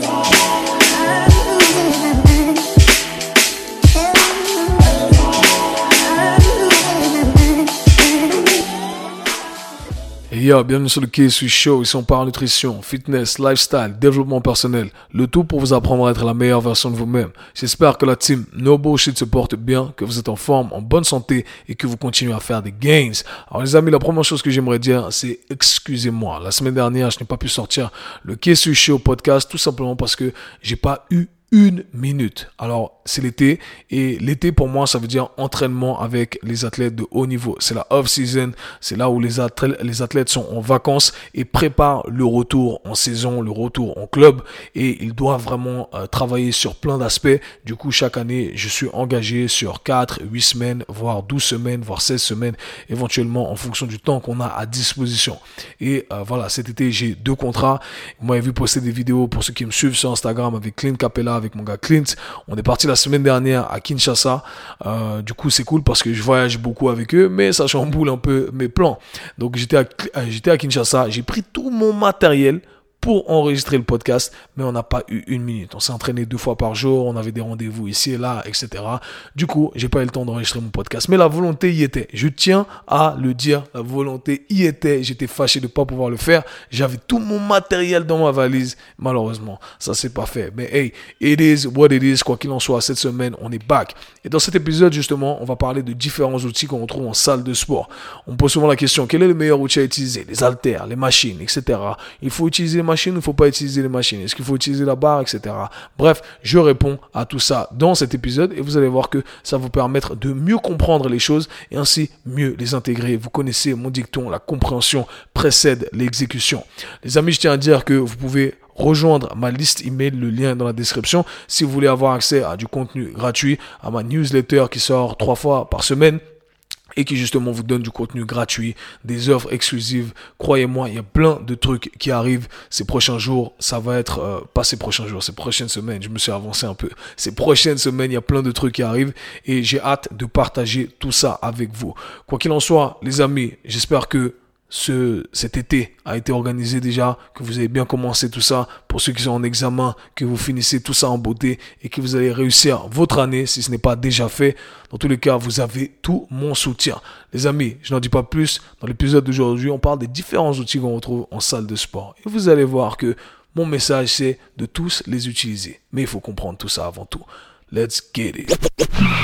today. Yo, bienvenue sur le KSU Show. Ici, on parle nutrition, fitness, lifestyle, développement personnel. Le tout pour vous apprendre à être la meilleure version de vous-même. J'espère que la team No Bullshit se porte bien, que vous êtes en forme, en bonne santé et que vous continuez à faire des gains. Alors, les amis, la première chose que j'aimerais dire, c'est excusez-moi. La semaine dernière, je n'ai pas pu sortir le KSU Show podcast tout simplement parce que j'ai pas eu une minute. Alors, c'est l'été et l'été pour moi, ça veut dire entraînement avec les athlètes de haut niveau. C'est la off-season, c'est là où les athlètes, les athlètes sont en vacances et préparent le retour en saison, le retour en club et ils doivent vraiment euh, travailler sur plein d'aspects. Du coup, chaque année, je suis engagé sur 4, 8 semaines, voire 12 semaines, voire 16 semaines, éventuellement en fonction du temps qu'on a à disposition. Et euh, voilà, cet été, j'ai deux contrats. Vous m'avez vu poster des vidéos pour ceux qui me suivent sur Instagram avec Clint Capella avec mon gars Clint. On est parti la semaine dernière à Kinshasa. Euh, du coup, c'est cool parce que je voyage beaucoup avec eux, mais ça chamboule un peu mes plans. Donc, j'étais à, j'étais à Kinshasa. J'ai pris tout mon matériel pour enregistrer le podcast, mais on n'a pas eu une minute. On s'est entraîné deux fois par jour, on avait des rendez-vous ici et là, etc. Du coup, j'ai pas eu le temps d'enregistrer mon podcast, mais la volonté y était. Je tiens à le dire, la volonté y était. J'étais fâché de pas pouvoir le faire. J'avais tout mon matériel dans ma valise. Malheureusement, ça s'est pas fait. Mais hey, it is what it is. Quoi qu'il en soit, cette semaine, on est back. Et dans cet épisode, justement, on va parler de différents outils qu'on retrouve en salle de sport. On me pose souvent la question, quel est le meilleur outil à utiliser? Les haltères, les machines, etc. Il faut utiliser machines il ne faut pas utiliser les machines? Est-ce qu'il faut utiliser la barre, etc. Bref, je réponds à tout ça dans cet épisode et vous allez voir que ça vous permettre de mieux comprendre les choses et ainsi mieux les intégrer. Vous connaissez mon dicton, la compréhension précède l'exécution. Les amis, je tiens à dire que vous pouvez rejoindre ma liste email, le lien est dans la description, si vous voulez avoir accès à du contenu gratuit, à ma newsletter qui sort trois fois par semaine et qui justement vous donne du contenu gratuit, des offres exclusives. Croyez-moi, il y a plein de trucs qui arrivent ces prochains jours. Ça va être, euh, pas ces prochains jours, ces prochaines semaines. Je me suis avancé un peu. Ces prochaines semaines, il y a plein de trucs qui arrivent et j'ai hâte de partager tout ça avec vous. Quoi qu'il en soit, les amis, j'espère que ce, cet été a été organisé déjà, que vous avez bien commencé tout ça, pour ceux qui sont en examen, que vous finissez tout ça en beauté et que vous allez réussir votre année si ce n'est pas déjà fait. Dans tous les cas, vous avez tout mon soutien. Les amis, je n'en dis pas plus. Dans l'épisode d'aujourd'hui, on parle des différents outils qu'on retrouve en salle de sport. Et vous allez voir que mon message, c'est de tous les utiliser. Mais il faut comprendre tout ça avant tout. Let's get it.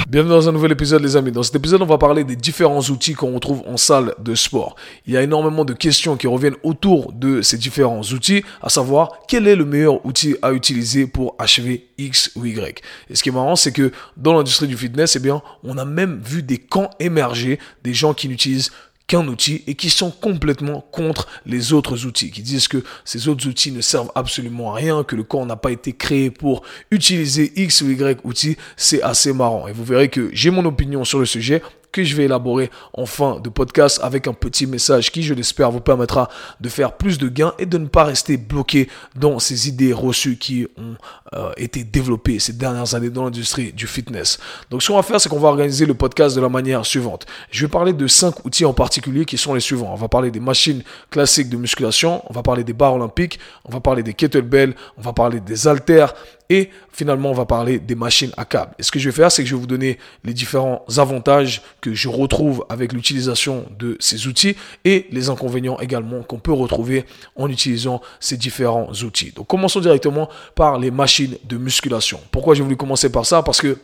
Bienvenue dans un nouvel épisode les amis. Dans cet épisode, on va parler des différents outils qu'on retrouve en salle de sport. Il y a énormément de questions qui reviennent autour de ces différents outils, à savoir quel est le meilleur outil à utiliser pour achever X ou Y? Et ce qui est marrant, c'est que dans l'industrie du fitness, eh bien, on a même vu des camps émerger, des gens qui n'utilisent qu'un outil et qui sont complètement contre les autres outils, qui disent que ces autres outils ne servent absolument à rien, que le corps n'a pas été créé pour utiliser X ou Y outils, c'est assez marrant. Et vous verrez que j'ai mon opinion sur le sujet que je vais élaborer en fin de podcast avec un petit message qui, je l'espère, vous permettra de faire plus de gains et de ne pas rester bloqué dans ces idées reçues qui ont euh, été développées ces dernières années dans l'industrie du fitness. Donc, ce qu'on va faire, c'est qu'on va organiser le podcast de la manière suivante. Je vais parler de cinq outils en particulier qui sont les suivants. On va parler des machines classiques de musculation, on va parler des barres olympiques, on va parler des kettlebells, on va parler des haltères et finalement, on va parler des machines à câble. Et ce que je vais faire, c'est que je vais vous donner les différents avantages que je retrouve avec l'utilisation de ces outils et les inconvénients également qu'on peut retrouver en utilisant ces différents outils. Donc, commençons directement par les machines de musculation. Pourquoi j'ai voulu commencer par ça? Parce que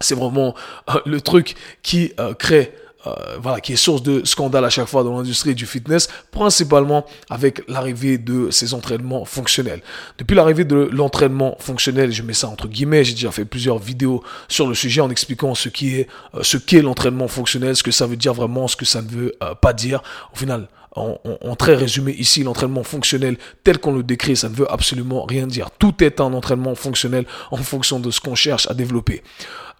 c'est vraiment euh, le truc qui euh, crée euh, voilà, qui est source de scandale à chaque fois dans l'industrie du fitness, principalement avec l'arrivée de ces entraînements fonctionnels. Depuis l'arrivée de l'entraînement fonctionnel, je mets ça entre guillemets, j'ai déjà fait plusieurs vidéos sur le sujet en expliquant ce qui est, euh, ce qu'est l'entraînement fonctionnel, ce que ça veut dire vraiment, ce que ça ne veut euh, pas dire. Au final, en, très résumé ici, l'entraînement fonctionnel tel qu'on le décrit, ça ne veut absolument rien dire. Tout est un entraînement fonctionnel en fonction de ce qu'on cherche à développer.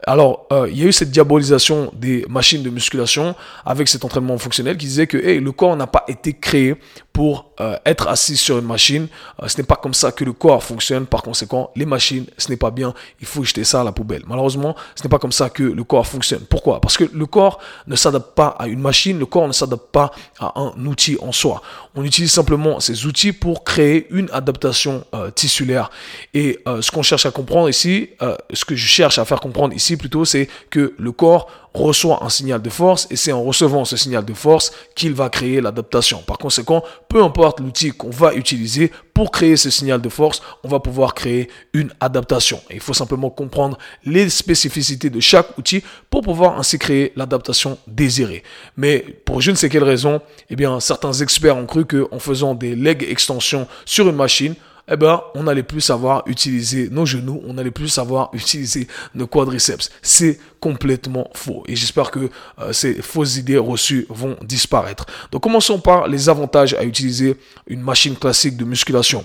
Alors, euh, il y a eu cette diabolisation des machines de musculation avec cet entraînement fonctionnel qui disait que le corps n'a pas été créé pour euh, être assis sur une machine. Euh, ce n'est pas comme ça que le corps fonctionne. Par conséquent, les machines, ce n'est pas bien. Il faut jeter ça à la poubelle. Malheureusement, ce n'est pas comme ça que le corps fonctionne. Pourquoi? Parce que le corps ne s'adapte pas à une machine. Le corps ne s'adapte pas à un outil en soi. On utilise simplement ces outils pour créer une adaptation tissulaire. Et ce qu'on cherche à comprendre ici, ce que je cherche à faire comprendre ici, plutôt, c'est que le corps reçoit un signal de force et c'est en recevant ce signal de force qu'il va créer l'adaptation. Par conséquent, peu importe l'outil qu'on va utiliser pour créer ce signal de force, on va pouvoir créer une adaptation. il faut simplement comprendre les spécificités de chaque outil pour pouvoir ainsi créer l'adaptation désirée. Mais pour je ne sais quelle raison, eh bien, certains experts ont cru qu'en faisant des leg extensions sur une machine, eh ben, on n'allait plus savoir utiliser nos genoux, on n'allait plus savoir utiliser nos quadriceps. C'est complètement faux. Et j'espère que euh, ces fausses idées reçues vont disparaître. Donc commençons par les avantages à utiliser une machine classique de musculation.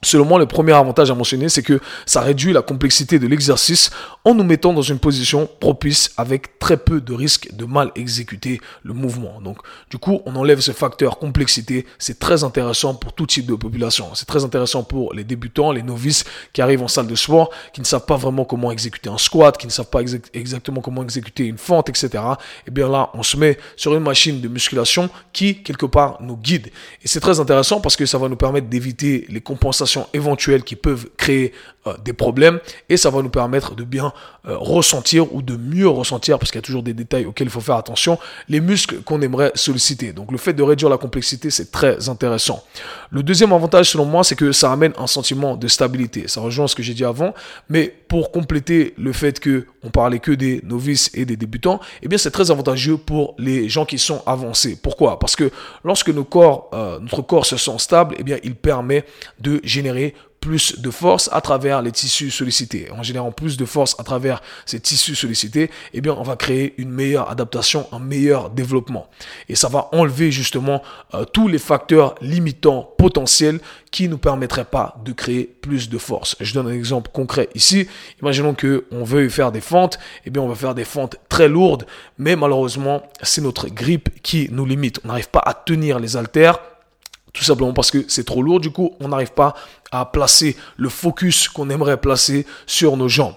Selon moi, le premier avantage à mentionner, c'est que ça réduit la complexité de l'exercice en nous mettant dans une position propice avec très peu de risque de mal exécuter le mouvement. Donc, du coup, on enlève ce facteur complexité. C'est très intéressant pour tout type de population. C'est très intéressant pour les débutants, les novices qui arrivent en salle de sport, qui ne savent pas vraiment comment exécuter un squat, qui ne savent pas exactement comment exécuter une fente, etc. Et eh bien là, on se met sur une machine de musculation qui, quelque part, nous guide. Et c'est très intéressant parce que ça va nous permettre d'éviter les compensations éventuelles qui peuvent créer euh, des problèmes et ça va nous permettre de bien euh, ressentir ou de mieux ressentir, parce qu'il y a toujours des détails auxquels il faut faire attention, les muscles qu'on aimerait solliciter. Donc le fait de réduire la complexité, c'est très intéressant. Le deuxième avantage selon moi, c'est que ça amène un sentiment de stabilité. Ça rejoint ce que j'ai dit avant, mais pour compléter le fait que on parlait que des novices et des débutants, eh bien c'est très avantageux pour les gens qui sont avancés. Pourquoi? Parce que lorsque nos corps, euh, notre corps se sent stable, eh bien il permet de générer plus de force à travers les tissus sollicités. En générant plus de force à travers ces tissus sollicités, eh bien, on va créer une meilleure adaptation, un meilleur développement. Et ça va enlever justement euh, tous les facteurs limitants potentiels qui nous permettraient pas de créer plus de force. Je donne un exemple concret ici. Imaginons que on veut faire des fentes, eh bien, on va faire des fentes très lourdes, mais malheureusement, c'est notre grippe qui nous limite. On n'arrive pas à tenir les haltères tout simplement parce que c'est trop lourd. Du coup, on n'arrive pas à placer le focus qu'on aimerait placer sur nos jambes.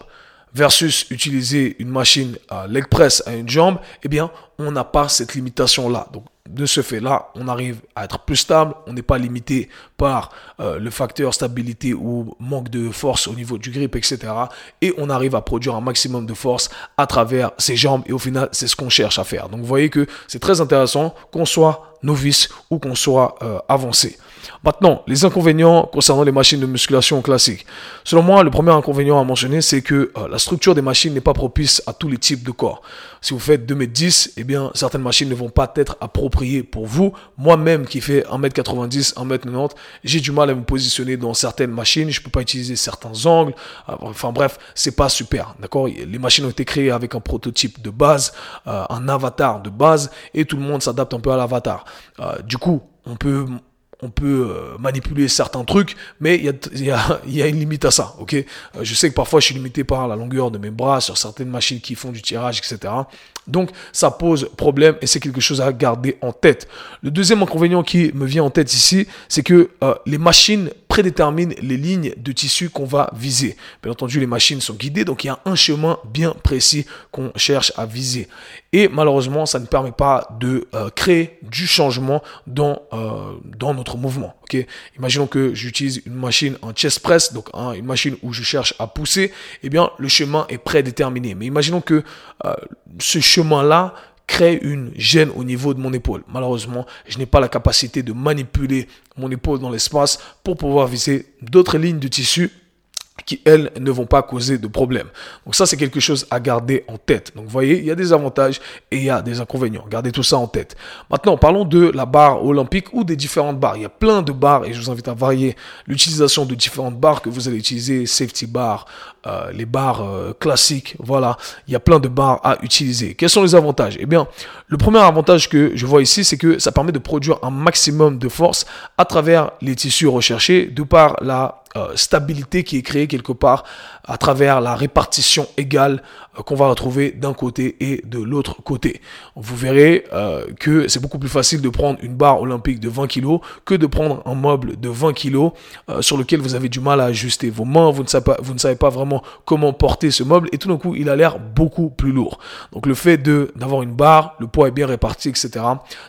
Versus utiliser une machine à leg press à une jambe, eh bien, on n'a pas cette limitation-là. De ce fait-là, on arrive à être plus stable, on n'est pas limité par euh, le facteur stabilité ou manque de force au niveau du grip, etc. Et on arrive à produire un maximum de force à travers ses jambes et au final, c'est ce qu'on cherche à faire. Donc vous voyez que c'est très intéressant qu'on soit novice ou qu'on soit euh, avancé. Maintenant, les inconvénients concernant les machines de musculation classiques. Selon moi, le premier inconvénient à mentionner, c'est que euh, la structure des machines n'est pas propice à tous les types de corps. Si vous faites 2m10, eh bien, certaines machines ne vont pas être appropriées pour vous. Moi-même, qui fais 1m90, 1m90, j'ai du mal à me positionner dans certaines machines. Je peux pas utiliser certains angles. Euh, enfin bref, c'est pas super. D'accord? Les machines ont été créées avec un prototype de base, un avatar de base, et tout le monde s'adapte un peu à l'avatar. Euh, du coup, on peut on peut euh, manipuler certains trucs, mais il y a, y, a, y une limite à ça, ok? Euh, Je sais que parfois je suis limité par la longueur de mes bras sur certaines machines qui font du tirage, etc. Donc ça pose problème et c'est quelque chose à garder en tête. Le deuxième inconvénient qui me vient en tête ici, c'est que les machines prédétermine les lignes de tissu qu'on va viser. Bien entendu, les machines sont guidées, donc il y a un chemin bien précis qu'on cherche à viser. Et malheureusement, ça ne permet pas de euh, créer du changement dans, euh, notre mouvement. Imaginons que j'utilise une machine en chest press, donc une machine où je cherche à pousser, eh bien le chemin est prédéterminé. Mais imaginons que euh, ce chemin-là crée une gêne au niveau de mon épaule. Malheureusement, je n'ai pas la capacité de manipuler mon épaule dans l'espace pour pouvoir viser d'autres lignes de tissu qui, elles, ne vont pas causer de problème. Donc ça, c'est quelque chose à garder en tête. Donc vous voyez, il y a des avantages et il y a des inconvénients. Gardez tout ça en tête. Maintenant, parlons de la barre olympique ou des différentes barres. Il y a plein de barres et je vous invite à varier l'utilisation de différentes barres que vous allez utiliser, safety bar, euh, les barres euh, classiques, voilà. Il y a plein de barres à utiliser. Quels sont les avantages? Eh bien, le premier avantage que je vois ici, c'est que ça permet de produire un maximum de force à travers les tissus recherchés de par la stabilité qui est créée quelque part à travers la répartition égale euh, qu'on va retrouver d'un côté et de l'autre côté. Vous verrez euh, que c'est beaucoup plus facile de prendre une barre olympique de 20 kg que de prendre un meuble de 20 kg sur lequel vous avez du mal à ajuster vos mains, vous ne, savez pas, vraiment comment porter ce meuble et tout d'un coup il a l'air beaucoup plus lourd. Donc le fait d'avoir une barre, le poids est bien réparti, etc.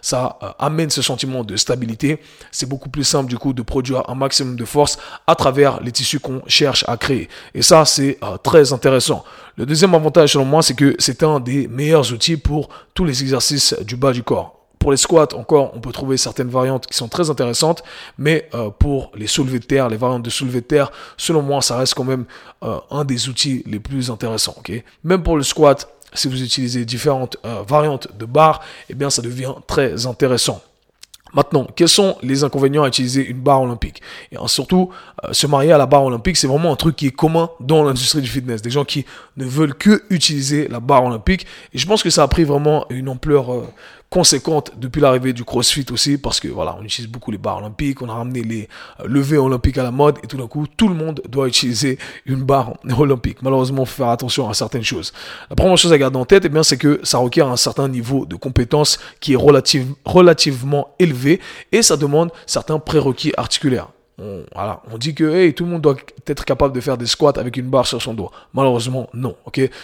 Ça amène ce sentiment de stabilité. C'est beaucoup plus simple du coup de produire un maximum de force à travers les tissus qu'on cherche à créer. Et ça, c'est euh, très intéressant. Le deuxième avantage selon moi, c'est que c'est un des meilleurs outils pour tous les exercices du bas du corps. Pour les squats, encore, on peut trouver certaines variantes qui sont très intéressantes, mais euh, pour les soulevés de terre, les variantes de soulevés de terre, selon moi, ça reste quand même euh, un des outils les plus intéressants. même pour le squat, si vous utilisez différentes variantes de barres, eh bien, ça devient très intéressant. Maintenant, quels sont les inconvénients à utiliser une barre olympique? Et surtout, euh, se marier à la barre olympique, c'est vraiment un truc qui est commun dans l'industrie du fitness. Des gens qui ne veulent que utiliser la barre olympique. Et je pense que ça a pris vraiment une ampleur euh, conséquente depuis l'arrivée du CrossFit aussi, parce que voilà, on utilise beaucoup les barres olympiques, on a ramené les euh, levées olympiques à la mode, et tout d'un coup, tout le monde doit utiliser une barre olympique. Malheureusement, faut faire attention à certaines choses. La première chose à garder en tête, eh bien, c'est que ça requiert un certain niveau de compétence qui est relative, relativement élevé, et ça demande certains prérequis articulaires on, dit que tout le monde doit être capable de faire des squats avec une barre sur son dos. Malheureusement, non.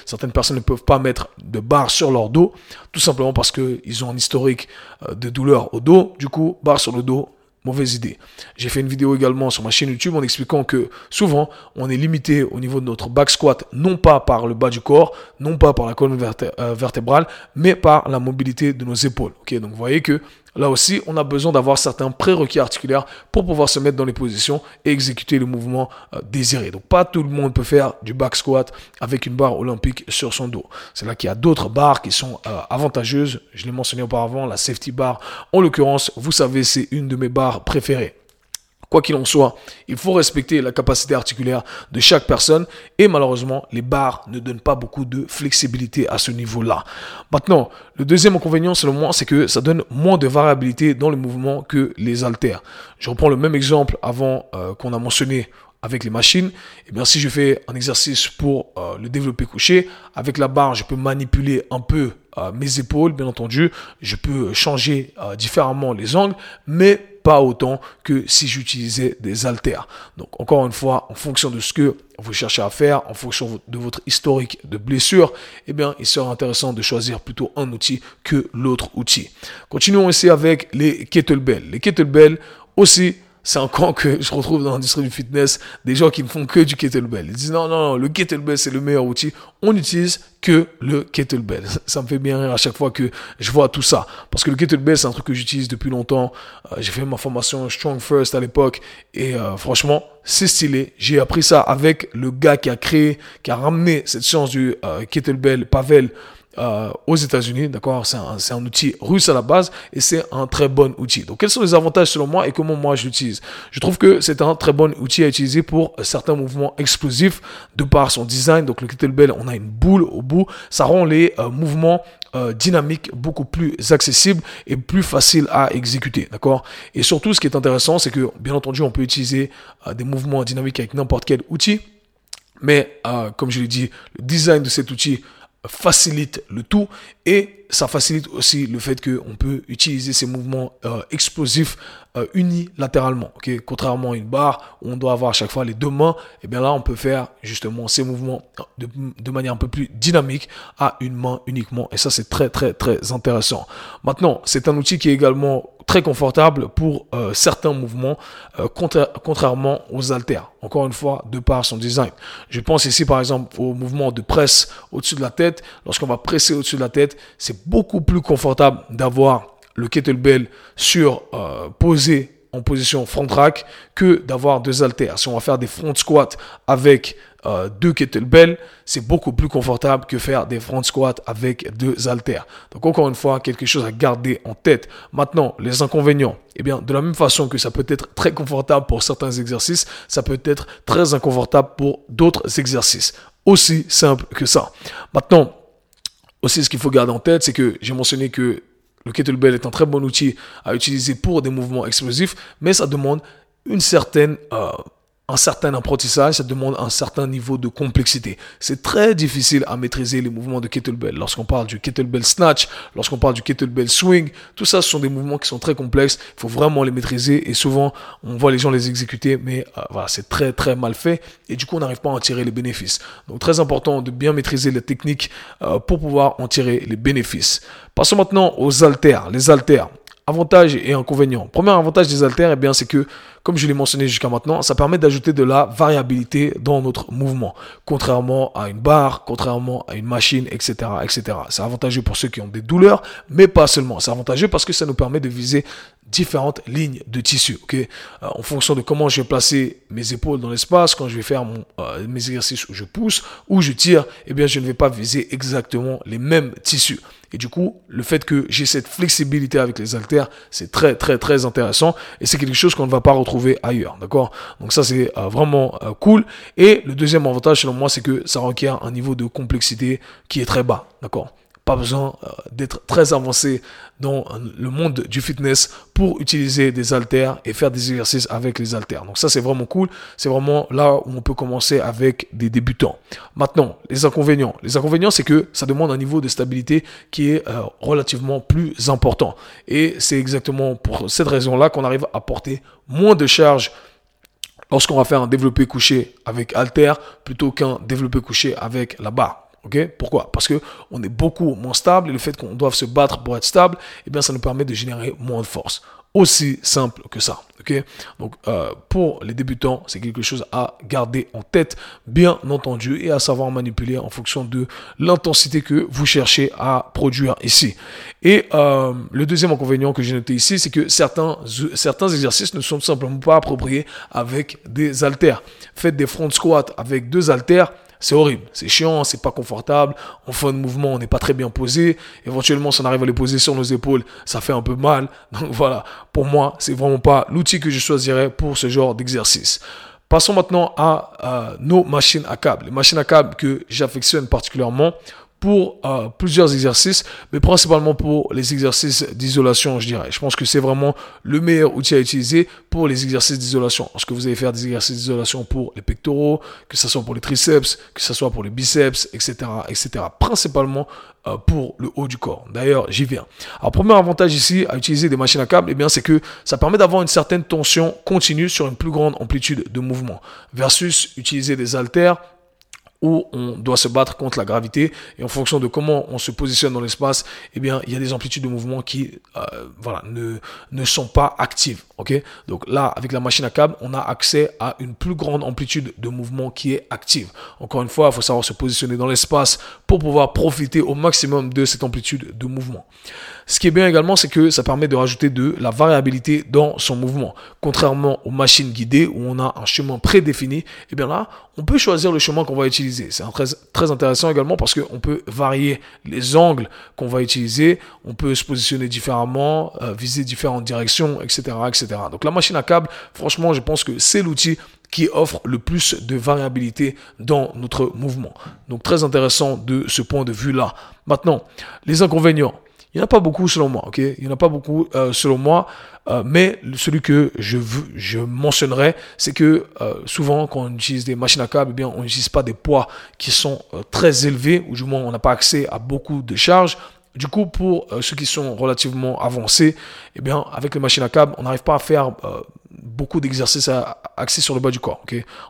Certaines personnes ne peuvent pas mettre de barre sur leur dos, tout simplement parce qu'ils ont un historique euh, de douleur au dos. Du coup, barre sur le dos, mauvaise idée. J'ai fait une vidéo également sur ma chaîne YouTube en expliquant que souvent on est limité au niveau de notre back squat, non pas par le bas du corps, non pas par la colonne euh, vertébrale, mais par la mobilité de nos épaules. Donc vous voyez que Là aussi, on a besoin d'avoir certains prérequis articulaires pour pouvoir se mettre dans les positions et exécuter le mouvement euh, désiré. Donc pas tout le monde peut faire du back squat avec une barre olympique sur son dos. C'est là qu'il y a d'autres barres qui sont euh, avantageuses. Je l'ai mentionné auparavant, la safety bar. En l'occurrence, vous savez, c'est une de mes barres préférées. Quoi qu'il en soit, il faut respecter la capacité articulaire de chaque personne et malheureusement, les barres ne donnent pas beaucoup de flexibilité à ce niveau-là. Maintenant, le deuxième inconvénient selon moi, c'est que ça donne moins de variabilité dans le mouvement que les haltères. Je reprends le même exemple avant euh, qu'on a mentionné avec les machines, et eh bien si je fais un exercice pour euh, le développer couché, avec la barre, je peux manipuler un peu euh, mes épaules, bien entendu, je peux changer différemment les angles, mais autant que si j'utilisais des haltères. Donc encore une fois, en fonction de ce que vous cherchez à faire, en fonction de votre historique de blessure, eh bien, il sera intéressant de choisir plutôt un outil que l'autre outil. Continuons ici avec les kettlebells. Les kettlebells aussi c'est un que je retrouve dans l'industrie du fitness, des gens qui ne font que du kettlebell. Ils disent non, non, non, le kettlebell c'est le meilleur outil. On n'utilise que le kettlebell. Ça me fait bien rire à chaque fois que je vois tout ça. Parce que le kettlebell c'est un truc que j'utilise depuis longtemps. Euh, j'ai fait ma formation Strong First à l'époque. Et euh, franchement, c'est stylé. J'ai appris ça avec le gars qui a créé, qui a ramené cette science du euh, kettlebell, Pavel. Euh, aux États-Unis, d'accord C'est un, outil russe à la base et c'est un très bon outil. Donc, quels sont les avantages selon moi et comment moi je l'utilise? Je trouve que c'est un très bon outil à utiliser pour certains mouvements explosifs de par son design. Donc, le kettlebell, on a une boule au bout. Ça rend les euh, mouvements euh, dynamiques beaucoup plus accessibles et plus faciles à exécuter, d'accord? Et surtout, ce qui est intéressant, c'est que, bien entendu, on peut utiliser des mouvements dynamiques avec n'importe quel outil. Mais, comme je l'ai dit, le design de cet outil facilite le tout et ça facilite aussi le fait qu'on peut utiliser ces mouvements euh, explosifs euh, unilatéralement. Contrairement à une barre où on doit avoir à chaque fois les deux mains, et bien là on peut faire justement ces mouvements de, de manière un peu plus dynamique à une main uniquement et ça c'est très très très intéressant. Maintenant c'est un outil qui est également très confortable pour euh, certains mouvements, euh, contrairement aux haltères. Encore une fois, de par son design. Je pense ici par exemple au mouvement de presse au-dessus de la tête. Lorsqu'on va presser au-dessus de la tête, c'est beaucoup plus confortable d'avoir le kettlebell sur euh, posé en position front rack que d'avoir deux haltères. Si on va faire des front squats avec euh, deux kettlebells, c'est beaucoup plus confortable que faire des front squats avec deux haltères. Donc encore une fois, quelque chose à garder en tête. Maintenant, les inconvénients. Eh bien, de la même façon que ça peut être très confortable pour certains exercices, ça peut être très inconfortable pour d'autres exercices. Aussi simple que ça. Maintenant, aussi ce qu'il faut garder en tête, c'est que j'ai mentionné que le kettlebell est un très bon outil à utiliser pour des mouvements explosifs, mais ça demande une certaine, euh, un certain apprentissage, ça demande un certain niveau de complexité. C'est très difficile à maîtriser les mouvements de kettlebell. Lorsqu'on parle du kettlebell snatch, lorsqu'on parle du kettlebell swing, tout ça, ce sont des mouvements qui sont très complexes. Il faut vraiment les maîtriser et souvent, on voit les gens les exécuter, mais euh, voilà, c'est très très mal fait et du coup, on n'arrive pas à en tirer les bénéfices. Donc, très important de bien maîtriser les techniques euh, pour pouvoir en tirer les bénéfices. Passons maintenant aux haltères. Les haltères. Avantages et inconvénients. Premier avantage des haltères, eh bien, c'est que, comme je l'ai mentionné jusqu'à maintenant, ça permet d'ajouter de la variabilité dans notre mouvement. Contrairement à une barre, contrairement à une machine, etc., etc. C'est avantageux pour ceux qui ont des douleurs, mais pas seulement. C'est avantageux parce que ça nous permet de viser différentes lignes de tissu. ok? Euh, en fonction de comment je vais placer mes épaules dans l'espace, quand je vais faire euh, mes exercices où je pousse, ou je tire, eh bien, je ne vais pas viser exactement les mêmes tissus. Et du coup, le fait que j'ai cette flexibilité avec les haltères, c'est très très très intéressant. Et c'est quelque chose qu'on ne va pas retrouver ailleurs, d'accord? Donc ça c'est euh, vraiment cool. Et le deuxième avantage selon moi, c'est que ça requiert un niveau de complexité qui est très bas, d'accord? Pas besoin euh, d'être très avancé dans le monde du fitness pour utiliser des haltères et faire des exercices avec les haltères. Donc ça, c'est vraiment cool. C'est vraiment là où on peut commencer avec des débutants. Maintenant, les inconvénients. Les inconvénients, c'est que ça demande un niveau de stabilité qui est euh, relativement plus important. Et c'est exactement pour cette raison-là qu'on arrive à porter moins de charges lorsqu'on va faire un développé couché avec halter plutôt qu'un développé couché avec la barre. Pourquoi? Parce que on est beaucoup moins stable et le fait qu'on doive se battre pour être stable, eh bien, ça nous permet de générer moins de force. Aussi simple que ça. ok? Donc, euh, pour les débutants, c'est quelque chose à garder en tête, bien entendu, et à savoir manipuler en fonction de l'intensité que vous cherchez à produire ici. Et euh, le deuxième inconvénient que j'ai noté ici, c'est que certains, certains exercices ne sont tout simplement pas appropriés avec des haltères. Faites des front squats avec deux haltères c'est horrible, c'est chiant, c'est pas confortable. En fin de mouvement, on n'est pas très bien posé. Éventuellement, si on arrive à les poser sur nos épaules, ça fait un peu mal. Donc voilà, pour moi, c'est vraiment pas l'outil que je choisirais pour ce genre d'exercice. Passons maintenant à, nos machines à câble. Les machines à câble que j'affectionne particulièrement pour euh, plusieurs exercices, mais principalement pour les exercices d'isolation, je dirais. Je pense que c'est vraiment le meilleur outil à utiliser pour les exercices d'isolation. Lorsque vous allez faire des exercices d'isolation pour les pectoraux, que ce soit pour les triceps, que ce soit pour les biceps, etc., etc. Principalement euh, pour le haut du corps. D'ailleurs, j'y viens. Alors, premier avantage ici à utiliser des machines à câble, eh bien, c'est que ça permet d'avoir une certaine tension continue sur une plus grande amplitude de mouvement versus utiliser des haltères où on doit se battre contre la gravité et en fonction de comment on se positionne dans l'espace, eh bien, il y a des amplitudes de mouvement qui, euh, voilà, ne, sont pas actives, ok? Donc là, avec la machine à câble, on a accès à une plus grande amplitude de mouvement qui est active. Encore une fois, il faut savoir se positionner dans l'espace pour pouvoir profiter au maximum de cette amplitude de mouvement. Ce qui est bien également, c'est que ça permet de rajouter de la variabilité dans son mouvement. Contrairement aux machines guidées où on a un chemin prédéfini, eh bien là, on peut choisir le chemin qu'on va utiliser. C'est très, intéressant également parce qu'on peut varier les angles qu'on va utiliser, on peut se positionner différemment, euh, viser différentes directions, etc., etc. Donc la machine à câble, franchement, je pense que c'est l'outil qui offre le plus de variabilité dans notre mouvement. Donc très intéressant de ce point de vue-là. Maintenant, les inconvénients. Il n'y en a pas beaucoup selon moi, ok? Il n'y en a pas beaucoup euh, selon moi, euh, mais celui que je, je mentionnerai, c'est que euh, souvent quand on utilise des machines à câble, eh bien on n'utilise pas des poids qui sont très élevés, ou du moins on n'a pas accès à beaucoup de charges. Du coup, pour ceux qui sont relativement avancés, eh bien, avec les machines à câble, on n'arrive pas à faire beaucoup d'exercices axés sur le bas du corps.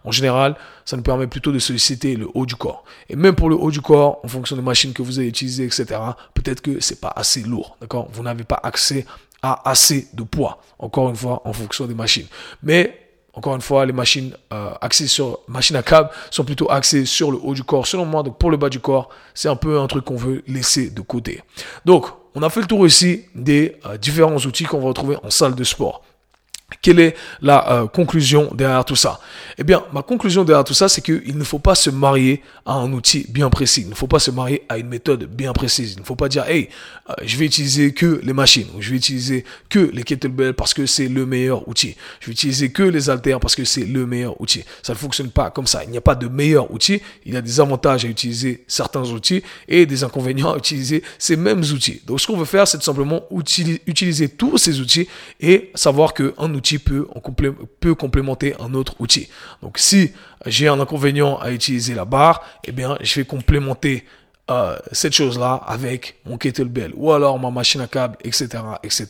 en général, ça nous permet plutôt de solliciter le haut du corps. Et même pour le haut du corps, en fonction des machines que vous avez utilisées, etc., peut-être que c'est pas assez lourd. D'accord? Vous n'avez pas accès à assez de poids. Encore une fois, en fonction des machines. Mais encore une fois, les machines euh, axées sur machines à câble sont plutôt axées sur le haut du corps. Selon moi, donc pour le bas du corps, c'est un peu un truc qu'on veut laisser de côté. Donc, on a fait le tour ici des euh, différents outils qu'on va retrouver en salle de sport. Quelle est la euh, conclusion derrière tout ça? Eh bien, ma conclusion derrière tout ça, c'est qu'il ne faut pas se marier à un outil bien précis. Il ne faut pas se marier à une méthode bien précise. Il ne faut pas dire, hey, euh, je vais utiliser que les machines je vais utiliser que les kettlebells parce que c'est le meilleur outil. Je vais utiliser que les haltères parce que c'est le meilleur outil. Ça ne fonctionne pas comme ça. Il n'y a pas de meilleur outil. Il y a des avantages à utiliser certains outils et des inconvénients à utiliser ces mêmes outils. Donc, ce qu'on veut faire, c'est simplement utiliser tous ces outils et savoir qu'un outil peut, peut complémenter un autre outil. Donc si j'ai un inconvénient à utiliser la barre, eh bien, je vais complémenter euh, cette chose-là avec mon kettlebell ou alors ma machine à câble, etc., etc.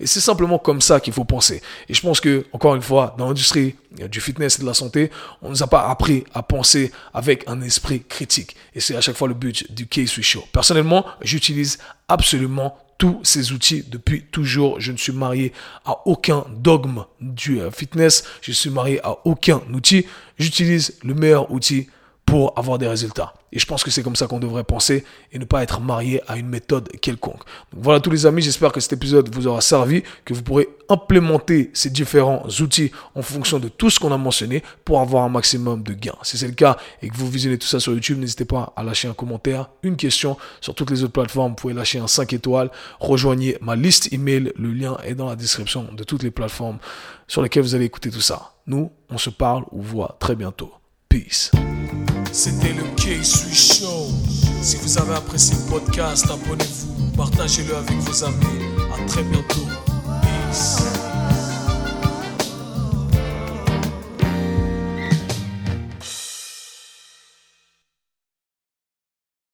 Et c'est simplement comme ça qu'il faut penser. Et je pense que, encore une fois, dans l'industrie du fitness et de la santé, on nous a pas appris à penser avec un esprit critique. Et c'est à chaque fois le but du Case Show. Personnellement, j'utilise absolument tous ces outils depuis toujours. Je ne suis marié à aucun dogme du euh, fitness. Je suis marié à aucun outil. J'utilise le meilleur outil pour avoir des résultats. Et je pense que c'est comme ça qu'on devrait penser et ne pas être marié à une méthode quelconque. Voilà tous les amis, j'espère que cet épisode vous aura servi, que vous pourrez implémenter ces différents outils en fonction de tout ce qu'on a mentionné pour avoir un maximum de gains. Si c'est le cas et que vous visionnez tout ça sur YouTube, n'hésitez pas à lâcher un commentaire, une question sur toutes les autres plateformes. Vous pouvez lâcher un 5 étoiles, rejoignez ma liste email, le lien est dans la description de toutes les plateformes sur lesquelles vous allez écouter tout ça. Nous, on se parle ou voit très bientôt. Peace. C'était le K-Sui Show. Si vous avez apprécié le podcast, abonnez-vous, partagez-le avec vos amis. À très bientôt. Peace.